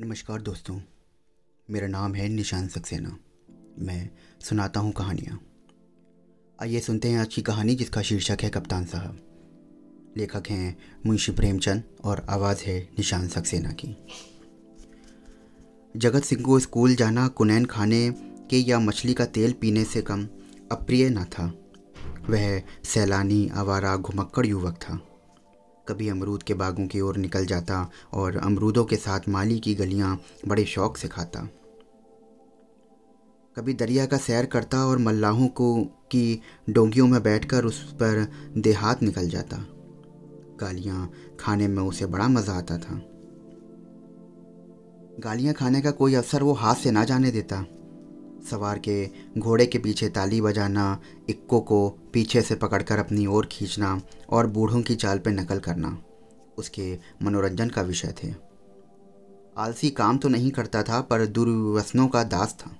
नमस्कार दोस्तों, मेरा नाम है निशान सक्सेना। मैं सुनाता हूँ कहानियाँ। आइए सुनते हैं आज की कहानी जिसका शीर्षक है कप्तान साहब। लेखक हैं मुंशी प्रेमचंद और आवाज़ है निशान सक्सेना की। जगत सिंह को स्कूल जाना कुनैन खाने के या मछली का तेल पीने से कम अप्रिय न था। वह सैलानी आवारा घुमक्कड़ युवक था। कभी अमरूद के बागों की ओर निकल जाता और अमरूदों के साथ माली की गलियाँ बड़े शौक से खाता। कभी दरिया का सैर करता और मल्लाहों को की डोंगियों में बैठकर उस पर देहात निकल जाता। गालियाँ खाने में उसे बड़ा मज़ा आता था। गालियाँ खाने का कोई अवसर वो हाथ से ना जाने देता। सवार के घोड़े के पीछे ताली बजाना, इक्को को पीछे से पकड़कर अपनी ओर खींचना और बूढ़ों की चाल पर नकल करना, उसके मनोरंजन का विषय थे। आलसी काम तो नहीं करता था, पर दुर्व्यसनों का दास था।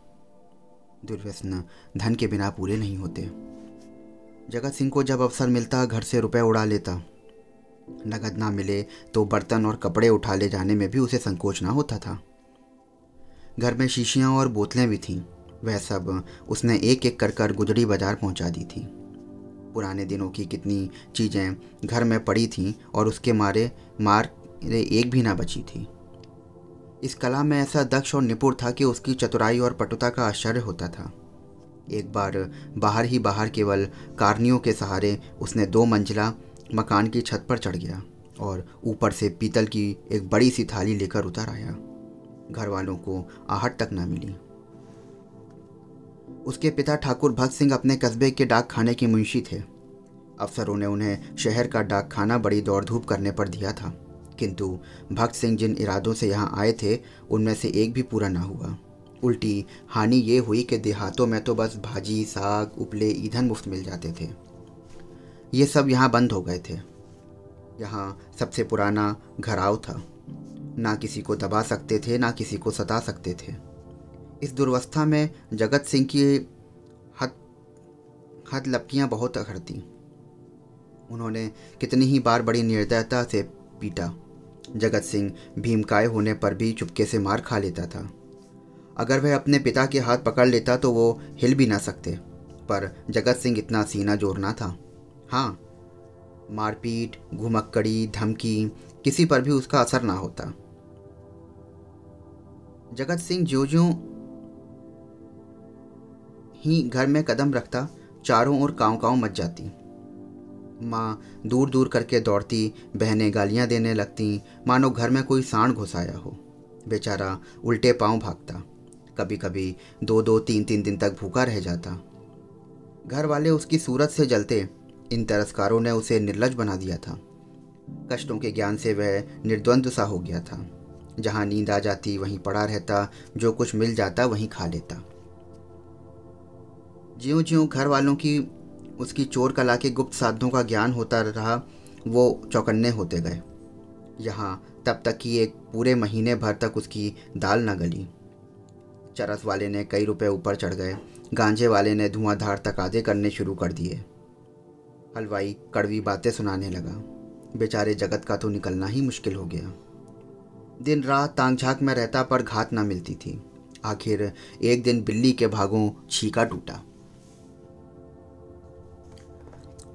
दुर्व्यसन धन के बिना पूरे नहीं होते। जगत सिंह को जब अवसर मिलता, घर से रुपए उड़ा लेता। नगद ना मिले तो बर्तन और कपड़े उठा ले जाने में भी उसे संकोच ना होता था। घर में शीशियाँ और बोतलें भी थीं। वह सब उसने एक एक कर कर गुजरी बाज़ार पहुँचा दी थी। पुराने दिनों की कितनी चीज़ें घर में पड़ी थीं और उसके मारे, मार एक भी ना बची थी। इस कला में ऐसा दक्ष और निपुण था कि उसकी चतुराई और पटुता का आश्चर्य होता था। एक बार बाहर ही बाहर केवल कारनियों के सहारे उसने दो मंजिला मकान की छत पर चढ़ गया और ऊपर से पीतल की एक बड़ी सी थाली लेकर उतर आया। घर वालों को आहट तक ना मिली। उसके पिता ठाकुर भक्त सिंह अपने कस्बे के डाक खाने के मुंशी थे। अफसरों ने उन्हें शहर का डाक खाना बड़ी दौड़ धूप करने पर दिया था। किंतु भक्त सिंह जिन इरादों से यहाँ आए थे, उनमें से एक भी पूरा ना हुआ। उल्टी हानि ये हुई कि देहातों में तो बस भाजी, साग, उपले, ईंधन मुफ़्त मिल जाते थे। ये सब यहाँ बंद हो गए थे। यहाँ सबसे पुराना घराव था। ना किसी को दबा सकते थे, ना किसी को सता सकते थे। इस दुर्वस्था में जगत सिंह की हद हद लपकियाँ बहुत अखड़ती उन्होंने कितनी ही बार बड़ी निर्दयता से पीटा। जगत सिंह भीमकाय होने पर भी चुपके से मार खा लेता था। अगर वह अपने पिता के हाथ पकड़ लेता तो वो हिल भी ना सकते, पर जगत सिंह इतना सीना जोरना था। हाँ मारपीट, घुमक्कड़ी, धमकी, किसी पर भी उसका असर ना होता। जगत सिंह जो जो ही घर में कदम रखता, चारों ओर काँव काँव मच जाती। माँ दूर दूर करके दौड़ती, बहनें गालियाँ देने लगती, मानो घर में कोई सांड घुसाया हो। बेचारा उल्टे पाँव भागता। कभी कभी दो दो तीन तीन दिन तक भूखा रह जाता। घर वाले उसकी सूरत से जलते। इन तरस्कारों ने उसे निर्लज बना दिया था। कष्टों के ज्ञान से वह निर्द्वंद सा हो गया था। जहाँ नींद आ जाती, वहीं पड़ा रहता, जो कुछ मिल जाता, वहीं खा लेता। ज्यों ज्यों घर वालों की, उसकी चोर कला के गुप्त साधनों का ज्ञान होता रहा, वो चौकन्ने होते गए। यहाँ तब तक कि एक पूरे महीने भर तक उसकी दाल न गली। चरस वाले ने कई रुपए ऊपर चढ़ गए। गांजे वाले ने धुआंधार तकादे करने शुरू कर दिए। हलवाई कड़वी बातें सुनाने लगा। बेचारे जगत का तो निकलना ही मुश्किल हो गया। दिन रात तांग झाक में रहता पर घात ना मिलती थी। आखिर एक दिन बिल्ली के भागों छीका टूटा।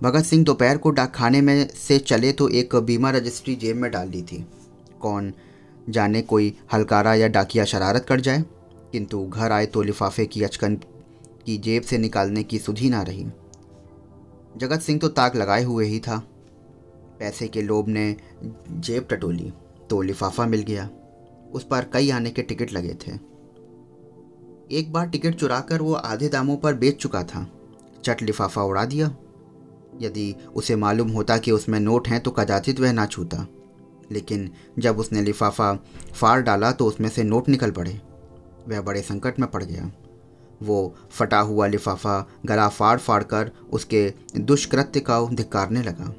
भगत सिंह दोपहर को डाक खाने में से चले तो एक बीमा रजिस्ट्री जेब में डाल ली थी। कौन जाने कोई हलकारा या डाकिया शरारत कर जाए? किंतु घर आए तो लिफाफे की अचकन की जेब से निकालने की सुधी ना रही। जगत सिंह तो ताक लगाए हुए ही था। पैसे के लोभ ने जेब टटोली तो लिफाफा मिल गया। उस पर कई आने के टिकट लगे थे। एक बार टिकट चुराकर वो आधे दामों पर बेच चुका था। चट लिफाफा उड़ा दिया। यदि उसे मालूम होता कि उसमें नोट हैं तो कदाचित वह ना छूता। लेकिन जब उसने लिफाफा फाड़ डाला तो उसमें से नोट निकल पड़े। वह बड़े संकट में पड़ गया। वो फटा हुआ लिफाफा गला फाड़ फाड़ कर उसके दुष्कृत्य का धिक्कारने लगा।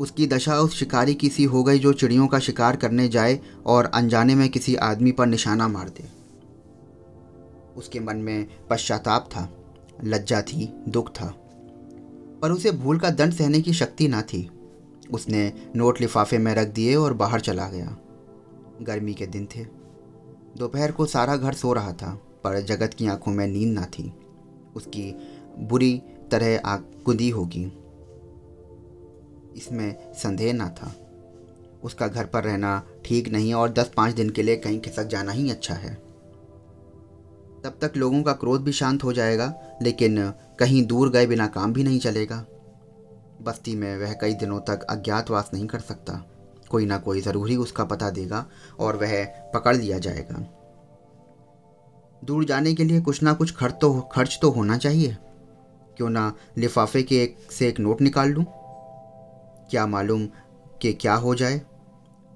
उसकी दशा उस शिकारी की सी हो गई, जो चिड़ियों का शिकार करने जाए और अनजाने में किसी आदमी पर निशाना मार दे। उसके मन में पश्चाताप था, लज्जा थी, दुख था। पर उसे भूल का दंड सहने की शक्ति ना थी। उसने नोट लिफाफे में रख दिए और बाहर चला गया। गर्मी के दिन थे। दोपहर को सारा घर सो रहा था, पर जगत की आँखों में नींद ना थी। उसकी बुरी तरह आँख गुंदी होगी। इसमें संदेह ना था। उसका घर पर रहना ठीक नहीं और दस पाँच दिन के लिए कहीं खिसक जाना ही अच्छा है। तब तक लोगों का क्रोध भी शांत हो जाएगा, लेकिन कहीं दूर गए बिना काम भी नहीं चलेगा। बस्ती में वह कई दिनों तक अज्ञातवास नहीं कर सकता। कोई ना कोई ज़रूरी उसका पता देगा और वह पकड़ लिया जाएगा। दूर जाने के लिए कुछ ना कुछ खर्च तो खर्च तो होना चाहिए। क्यों ना लिफाफे के एक, से एक नोट निकाल लूँ? क्या मालूम कि क्या हो जाए?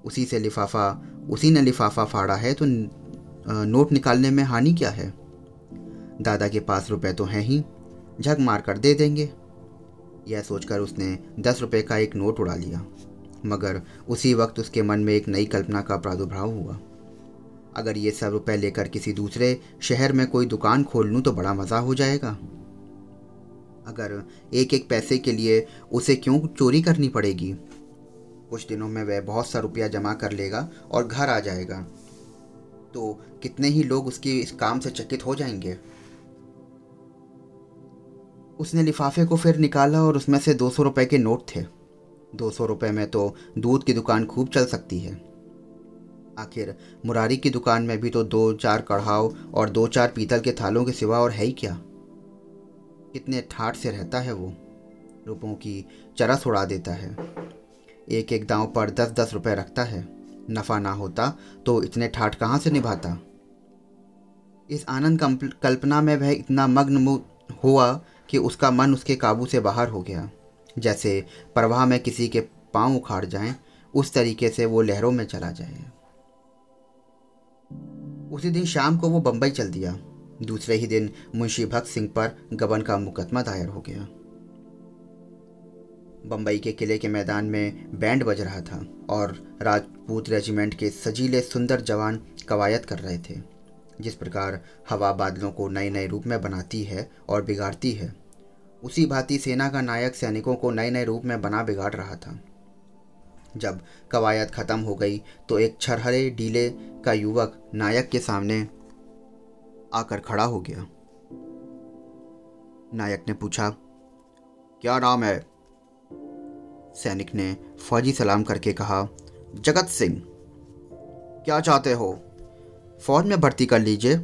उसी से लिफाफा, उसी ने लिफाफा फाड़ा है तो नोट निकालने में हानि क्या है? दादा के पास रुपए तो हैं ही। झक मार कर दे देंगे। यह सोचकर उसने दस रुपये का एक नोट उड़ा लिया, मगर उसी वक्त उसके मन में एक नई कल्पना का प्रादुर्भाव हुआ। अगर ये सब रुपए लेकर किसी दूसरे शहर में कोई दुकान खोल लूँ तो बड़ा मज़ा हो जाएगा। अगर एक एक पैसे के लिए उसे क्यों चोरी करनी पड़ेगी? कुछ दिनों में वह बहुत सा रुपया जमा कर लेगा और घर आ जाएगा। तो कितने ही लोग उसके इस काम से चकित हो जाएँगे? उसने लिफाफे को फिर निकाला और उसमें से दो सौ रुपये के नोट थे। दो सौ रुपये में तो दूध की दुकान खूब चल सकती है। आखिर मुरारी की दुकान में भी तो दो चार कढ़ाव और दो चार पीतल के थालों के सिवा और है ही क्या? कितने ठाठ से रहता है वो? रुपयों की चरस उड़ा देता है। एक एक दांव पर दस दस रुपए रखता है। नफ़ा ना होता तो इतने ठाठ कहाँ से निभाता? इस आनंद कल्पना में वह इतना मग्न हुआ कि उसका मन उसके काबू से बाहर हो गया। जैसे प्रवाह में किसी के पाँव उखाड़ जाएँ, उस तरीके से वो लहरों में चला जाए। उसी दिन शाम को वो बंबई चल दिया। दूसरे ही दिन मुंशी भक्त सिंह पर गबन का मुकदमा दायर हो गया। बंबई के किले के मैदान में बैंड बज रहा था और राजपूत रेजिमेंट के सजीले सुंदर जवान कवायद कर रहे थे, जिस प्रकार हवा बादलों को नए नए रूप में बनाती है और बिगाड़ती है। उसी भांति सेना का नायक सैनिकों को नए नए रूप में बना बिगाड़ रहा था। जब कवायद खत्म हो गई तो एक छरहरे डीले का युवक नायक के सामने आकर खड़ा हो गया। नायक ने पूछा, क्या नाम है? सैनिक ने फौजी सलाम करके कहा, जगत सिंह। क्या चाहते हो? फौज में भर्ती कर लीजिए।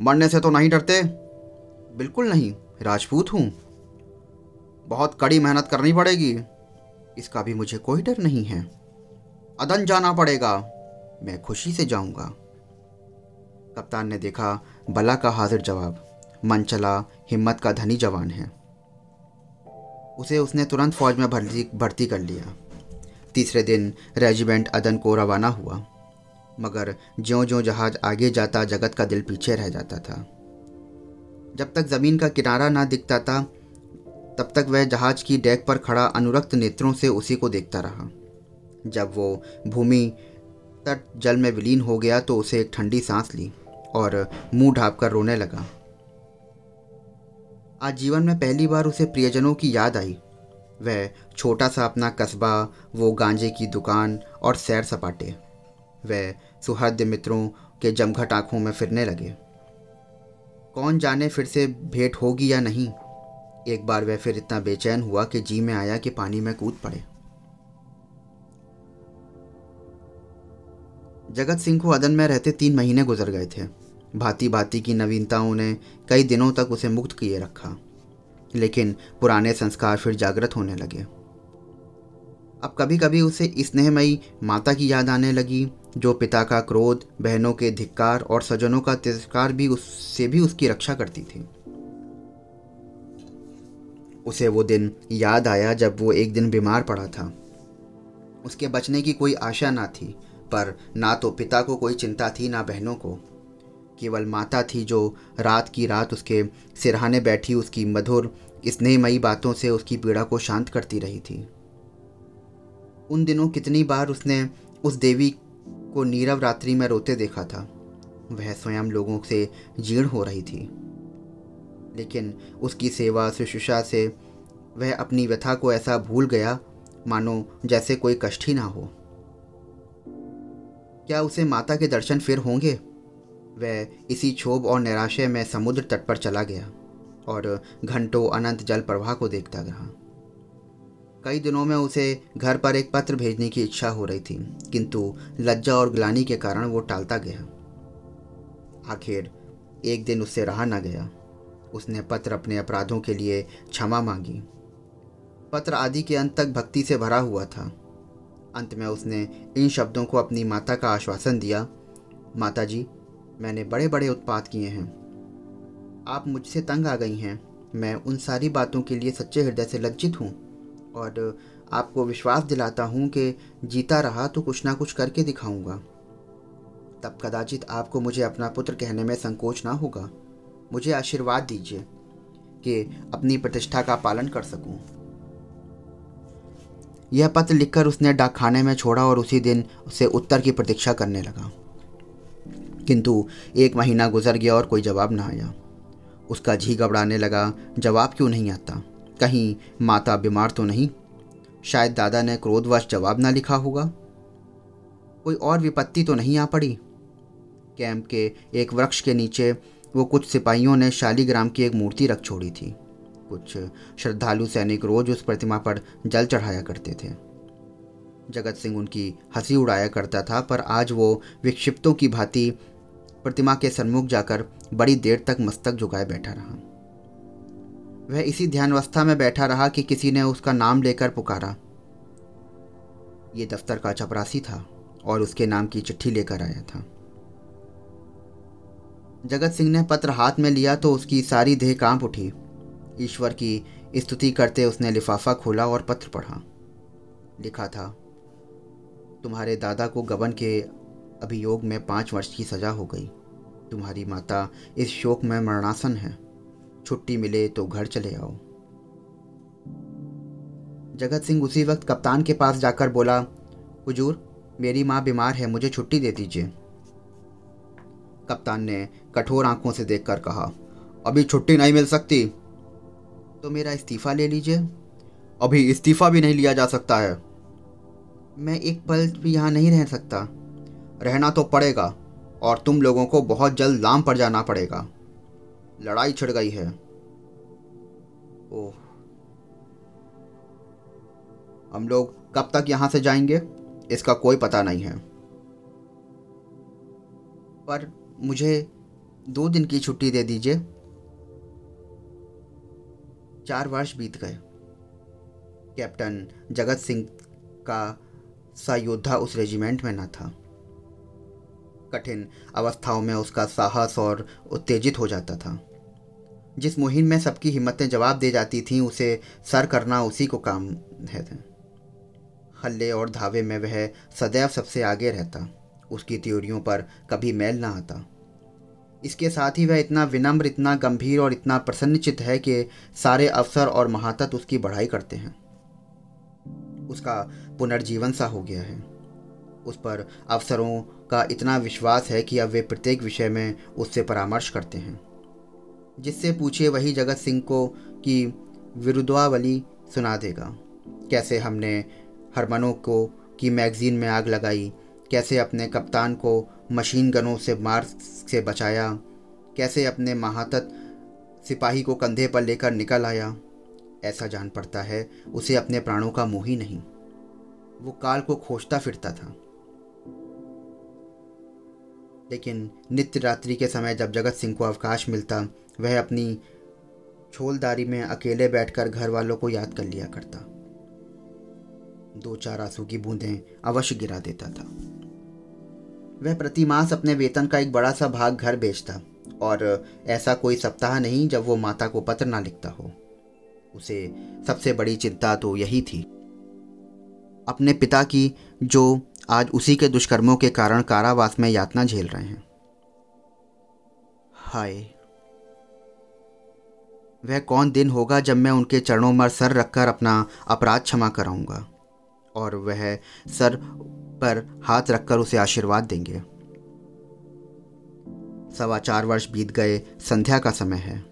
मरने से तो नहीं डरते? बिल्कुल नहीं। राजपूत हूँ। बहुत कड़ी मेहनत करनी पड़ेगी। इसका भी मुझे कोई डर नहीं है। अदन जाना पड़ेगा। मैं खुशी से जाऊँगा। कप्तान ने देखा बला का हाजिर जवाब। मन चला, हिम्मत का धनी जवान है। उसे उसने तुरंत फौज में भर्ती भर्ती कर लिया। तीसरे दिन रेजिमेंट अदन को रवाना हुआ। मगर ज्यो ज्यों जहाज़ आगे जाता, जगत का दिल पीछे रह जाता था। जब तक ज़मीन का किनारा ना दिखता था, तब तक वह जहाज़ की डेक पर खड़ा अनुरक्त नेत्रों से उसी को देखता रहा। जब वो भूमि तट जल में विलीन हो गया तो उसे एक ठंडी सांस ली और मुँह ढाप कर रोने लगा। आज जीवन में पहली बार उसे प्रियजनों की याद आई। वह छोटा सा अपना कस्बा, वो गांजे की दुकान और सैर सपाटे। वह सुहृद मित्रों के जमघट आँखों में फिरने लगे। कौन जाने फिर से भेंट होगी या नहीं? एक बार वह फिर इतना बेचैन हुआ कि जी में आया कि पानी में कूद पड़े। जगत सिंह को अदन में रहते तीन महीने गुजर गए थे। भांति भांति की नवीनताओं ने कई दिनों तक उसे मुक्त किए रखा। लेकिन पुराने संस्कार फिर जागृत होने लगे। अब कभी कभी उसे स्नेहमयी माता की याद आने लगी, जो पिता का क्रोध, बहनों के धिक्कार और सजनों का तिरस्कार भी उससे भी उसकी रक्षा करती थी। उसे वो दिन याद आया जब वो एक दिन बीमार पड़ा था। उसके बचने की कोई आशा ना थी, पर ना तो पिता को कोई चिंता थी, ना बहनों को। केवल माता थी जो रात की रात उसके सिरहाने बैठी, उसकी मधुर, स्नेहमयी बातों से उसकी पीड़ा को शांत करती रही थी। उन दिनों कितनी बार उसने उस देवी को नीरव रात्रि में रोते देखा था। वह स्वयं लोगों से जीर्ण हो रही थी। लेकिन उसकी सेवा शुश्रूषा से वह अपनी व्यथा को ऐसा भूल गया, मानो जैसे कोई कष्ट ही ना हो। क्या उसे माता के दर्शन फिर होंगे? वह इसी क्षोभ और निराशय में समुद्र तट पर चला गया और घंटों अनंत जल प्रवाह को देखता रहा। कई दिनों में उसे घर पर एक पत्र भेजने की इच्छा हो रही थी, किंतु लज्जा और ग्लानी के कारण वो टालता गया। आखिर, एक दिन उससे रहा न गया। उसने पत्र अपने अपराधों के लिए क्षमा मांगी। पत्र आदि के अंत तक भक्ति से भरा हुआ था। अंत में उसने इन शब्दों को अपनी माता का आश्वासन दिया माता जी मैंने बड़े बड़े उत्पाद किए हैं। आप मुझसे तंग आ गई हैं। मैं उन सारी बातों के लिए सच्चे हृदय से लज्जित हूँ। और आपको विश्वास दिलाता हूँ कि जीता रहा तो कुछ ना कुछ करके दिखाऊँगा। तब कदाचित आपको मुझे अपना पुत्र कहने में संकोच ना होगा। मुझे आशीर्वाद दीजिए कि अपनी प्रतिष्ठा का पालन कर सकूँ। यह पत्र लिखकर उसने डाकखाने में छोड़ा और उसी दिन उसे उत्तर की प्रतीक्षा करने लगा। किंतु एक महीना गुजर गया और कोई जवाब ना आया। उसका जी घबराने लगा, जवाब क्यों नहीं आता? कहीं माता बीमार तो नहीं? शायद दादा ने क्रोधवश जवाब ना लिखा होगा। कोई और विपत्ति तो नहीं आ पड़ी? कैंप के एक वृक्ष के नीचे वो कुछ सिपाहियों ने शालीग्राम की एक मूर्ति रख छोड़ी थी। कुछ श्रद्धालु सैनिक रोज उस प्रतिमा पर जल चढ़ाया करते थे। जगत सिंह उनकी हँसी उड़ाया करता था, पर आज वो विक्षिप्तों की भांति प्रतिमा के सन्मुख जाकर बड़ी देर तक मस्तक झुकाए बैठा रहा। वह इसी ध्यानवस्था में बैठा रहा कि किसी ने उसका नाम लेकर पुकारा। ये दफ्तर का चपरासी था और उसके नाम की चिट्ठी लेकर आया था। जगत सिंह ने पत्र हाथ में लिया तो उसकी सारी देह काँप उठी। ईश्वर की स्तुति करते उसने लिफाफा खोला और पत्र पढ़ा। लिखा था, तुम्हारे दादा को गबन के अभियोग में पाँच वर्ष की सजा हो गई। तुम्हारी माता इस शोक में मरणासन है। छुट्टी मिले तो घर चले आओ। जगत सिंह उसी वक्त कप्तान के पास जाकर बोला, हुजूर, मेरी माँ बीमार है, मुझे छुट्टी दे दीजिए। कप्तान ने कठोर आँखों से देखकर कहा, अभी छुट्टी नहीं मिल सकती तो मेरा इस्तीफा ले लीजिए। अभी इस्तीफा भी नहीं लिया जा सकता है। मैं एक पल भी यहाँ नहीं रह सकता। रहना तो पड़ेगा, और तुम लोगों को बहुत जल्द लाम पर जाना पड़ेगा। लड़ाई छिड़ गई है। ओह। हम लोग कब तक यहाँ से जाएँगे? इसका कोई पता नहीं है। पर मुझे दो दिन की छुट्टी दे दीजिए। चार वर्ष बीत गए। कैप्टन जगत सिंह का सा योद्धा उस रेजिमेंट में न था। कठिन अवस्थाओं में उसका साहस और उत्तेजित हो जाता था। जिस मुहिम में सबकी हिम्मतें जवाब दे जाती थीं, उसे सर करना उसी को काम है। हल्ले और धावे में वह सदैव सबसे आगे रहता। उसकी त्योरियों पर कभी मैल ना आता। इसके साथ ही वह इतना विनम्र, इतना गंभीर और इतना प्रसन्नचित है कि सारे अवसर और महातत उसकी बढ़ाई करते हैं। उसका पुनर्जीवन सा हो गया है। उस पर अफसरों का इतना विश्वास है कि अब वे प्रत्येक विषय में उससे परामर्श करते हैं। जिससे पूछे वही जगत सिंह को कि विरुद्धावली सुना देगा। कैसे हमने हरमनों को की मैगजीन में आग लगाई? कैसे अपने कप्तान को मशीन गनों से मार से बचाया? कैसे अपने महातत सिपाही को कंधे पर लेकर निकल आया? ऐसा जान पड़ता है, उसे अपने प्राणों का मोह ही नहीं। वो काल को खोजता फिरता था। लेकिन नित्य रात्रि के समय जब जगत सिंह को अवकाश मिलता, वह अपनी छोलदारी में अकेले बैठकर घर वालों को याद कर लिया करता। दो चार आँसू की बूंदें अवश्य गिरा देता था। वह प्रतिमास अपने वेतन का एक बड़ा सा भाग घर बेचता, और ऐसा कोई सप्ताह नहीं जब वो माता को पत्र ना लिखता हो। उसे सबसे बड़ी चिंता तो यही थी। अपने पिता की जो आज उसी के दुष्कर्मों के कारण कारावास में यातना झेल रहे हैं। हाय। वह कौन दिन होगा जब मैं उनके चरणों पर सर रखकर अपना अपराध क्षमा कराऊँगा, और वह सर पर हाथ रखकर उसे आशीर्वाद देंगे। सवा चार वर्ष बीत गए, संध्या का समय है।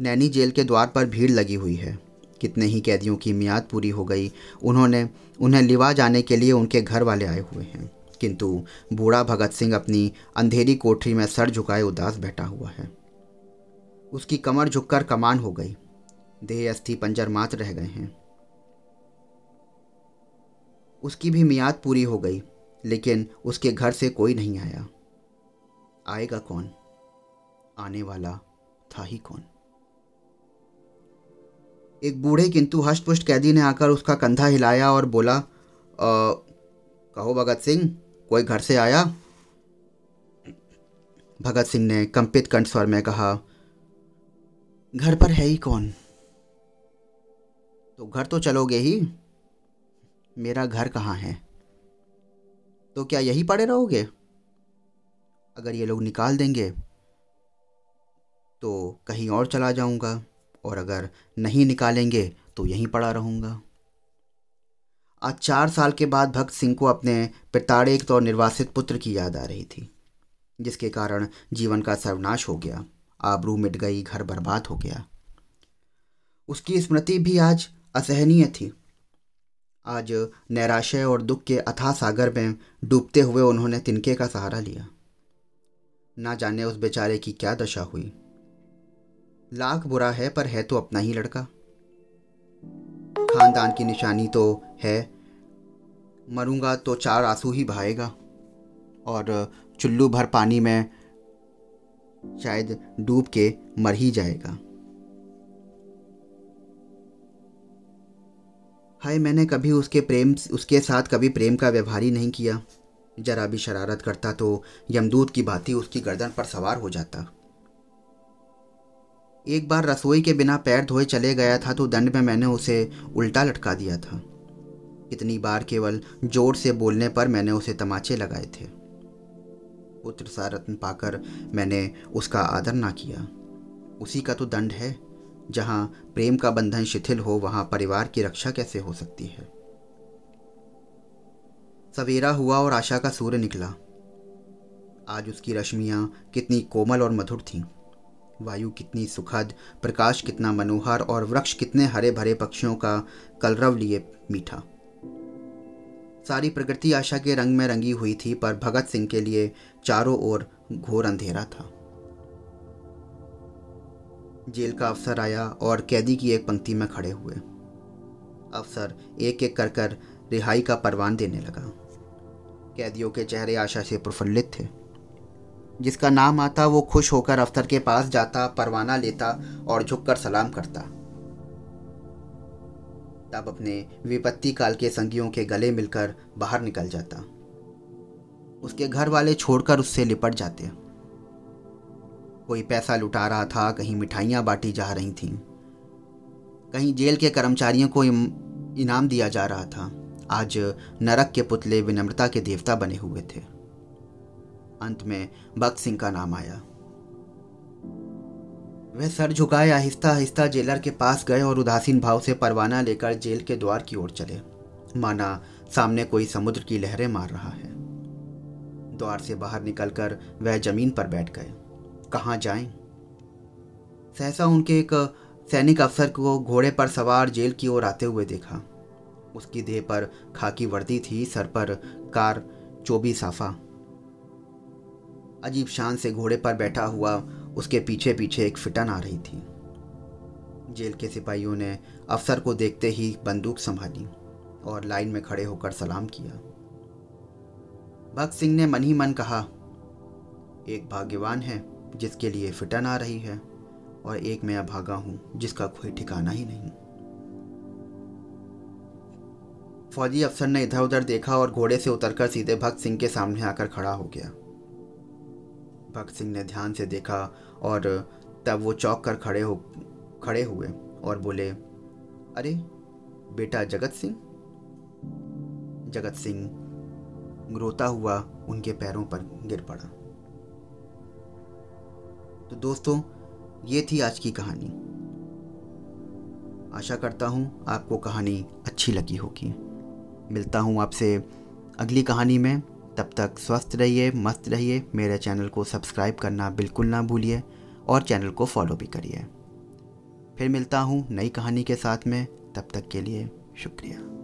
नैनी जेल के द्वार पर भीड़ लगी हुई है। कितने ही कैदियों की मियाद पूरी हो गई, उन्होंने उन्हें लिवा जाने के लिए उनके घर वाले आए हुए हैं। किंतु बूढ़ा भगत सिंह अपनी अंधेरी कोठरी में सर झुकाए उदास बैठा हुआ है। उसकी कमर झुककर कमान हो गई। देह अस्थि पंजर मात्र रह गए हैं। उसकी भी मियाद पूरी हो गई, लेकिन उसके घर से कोई नहीं आया। आएगा कौन? आने वाला था ही कौन? एक बूढ़े किंतु हष्टपुष्ट कैदी ने आकर उसका कंधा हिलाया और बोला कहो भगत सिंह, कोई घर से आया? भगत सिंह ने कंपित कंठ स्वर में कहा, घर पर है ही कौन? तो घर तो चलोगे ही। मेरा घर कहाँ है? तो क्या यही पड़े रहोगे? अगर ये लोग निकाल देंगे तो कहीं और चला जाऊँगा। और अगर नहीं निकालेंगे तो यहीं पड़ा रहूँगा। आज चार साल के बाद भक्त सिंह को अपने पिताड़ित और निर्वासित पुत्र की याद आ रही थी, जिसके कारण जीवन का सर्वनाश हो गया, आबरू मिट गई, घर बर्बाद हो गया। उसकी स्मृति भी आज असहनीय थी। आज नैराशय और दुख के अथाह सागर में डूबते हुए उन्होंने तिनके का सहारा लिया। ना जाने उस बेचारे की क्या दशा हुई। लाख बुरा है, पर है तो अपना ही लड़का। खानदान की निशानी तो है। मरूँगा तो चार आँसू ही बहाएगा। और चुल्लू भर पानी में शायद डूब के मर ही जाएगा। हाय, मैंने कभी उसके प्रेम, उसके साथ कभी प्रेम का व्यवहार ही नहीं किया। जरा भी शरारत करता तो यमदूत की भांति उसकी गर्दन पर सवार हो जाता। एक बार रसोई के बिना पैर धोए चले गया था तो दंड में मैंने उसे उल्टा लटका दिया था। इतनी बार केवल ज़ोर से बोलने पर मैंने उसे तमाचे लगाए थे। पुत्र सा रत्न पाकर मैंने उसका आदर ना किया। उसी का तो दंड है। जहाँ प्रेम का बंधन शिथिल हो, वहाँ परिवार की रक्षा कैसे हो सकती है? सवेरा हुआ और आशा का सूर्य निकला। आज उसकी रश्मियाँ कितनी कोमल और मधुर थीं। वायु कितनी सुखद, प्रकाश कितना मनोहर और वृक्ष कितने हरे भरे पक्षियों का कलरव लिए मीठा। सारी प्रकृति आशा के रंग में रंगी हुई थी, पर भगत सिंह के लिए चारों ओर घोर अंधेरा था। जेल का अफसर आया और कैदी की एक पंक्ति में खड़े हुए। अफसर एक एक कर कर रिहाई का परवान देने लगा। कैदियों के चेहरे आशा से प्रफुल्लित थे। जिसका नाम आता, वो खुश होकर अफसर के पास जाता, परवाना लेता और झुककर सलाम करता। तब अपने विपत्ति काल के संगियों के गले मिलकर बाहर निकल जाता। उसके घर वाले छोड़कर उससे लिपट जाते। कोई पैसा लुटा रहा था, कहीं मिठाइयाँ बांटी जा रही थीं। कहीं जेल के कर्मचारियों को इनाम दिया जा रहा था। आज नरक के पुतले विनम्रता के देवता बने हुए थे। अंत में भक्त सिंह का नाम आया। वह सर झुकाए आहिस्ता आहिस्ता जेलर के पास गए और उदासीन भाव से परवाना लेकर जेल के द्वार की ओर चले। माना, सामने कोई समुद्र की लहरें मार रहा है। द्वार से बाहर निकलकर वह ज़मीन पर बैठ गए। कहाँ जाएँ? सहसा उनके एक सैनिक अफसर को घोड़े पर सवार जेल की ओर आते हुए देखा। उसकी देह पर खाकी वर्दी थी, सर पर कार, चोबी साफा। अजीब शान से घोड़े पर बैठा हुआ उसके पीछे पीछे एक फिटन आ रही थी। जेल के सिपाहियों ने अफसर को देखते ही बंदूक संभाली और लाइन में खड़े होकर सलाम किया। भक्त सिंह ने मन ही मन कहा, एक भाग्यवान है जिसके लिए फिटन आ रही है और एक मैं अभागा हूँ जिसका कोई ठिकाना ही नहीं। फौजी अफसर ने इधर उधर देखा और घोड़े से उतरकर सीधे भक्त सिंह के सामने आकर खड़ा हो गया। भक्त सिंह ने ध्यान से देखा और तब वो चौक कर खड़े हो, खड़े हुए और बोले, अरे, बेटा जगत सिंह? जगत सिंह रोता हुआ उनके पैरों पर गिर पड़ा। तो दोस्तों, ये थी आज की कहानी। आशा करता हूँ आपको कहानी अच्छी लगी होगी। मिलता हूँ आपसे अगली कहानी में। तब तक स्वस्थ रहिए, मस्त रहिए। मेरे चैनल को सब्सक्राइब करना बिल्कुल ना भूलिए और चैनल को फॉलो भी करिए। फिर मिलता हूँ नई कहानी के साथ में। तब तक के लिए शुक्रिया।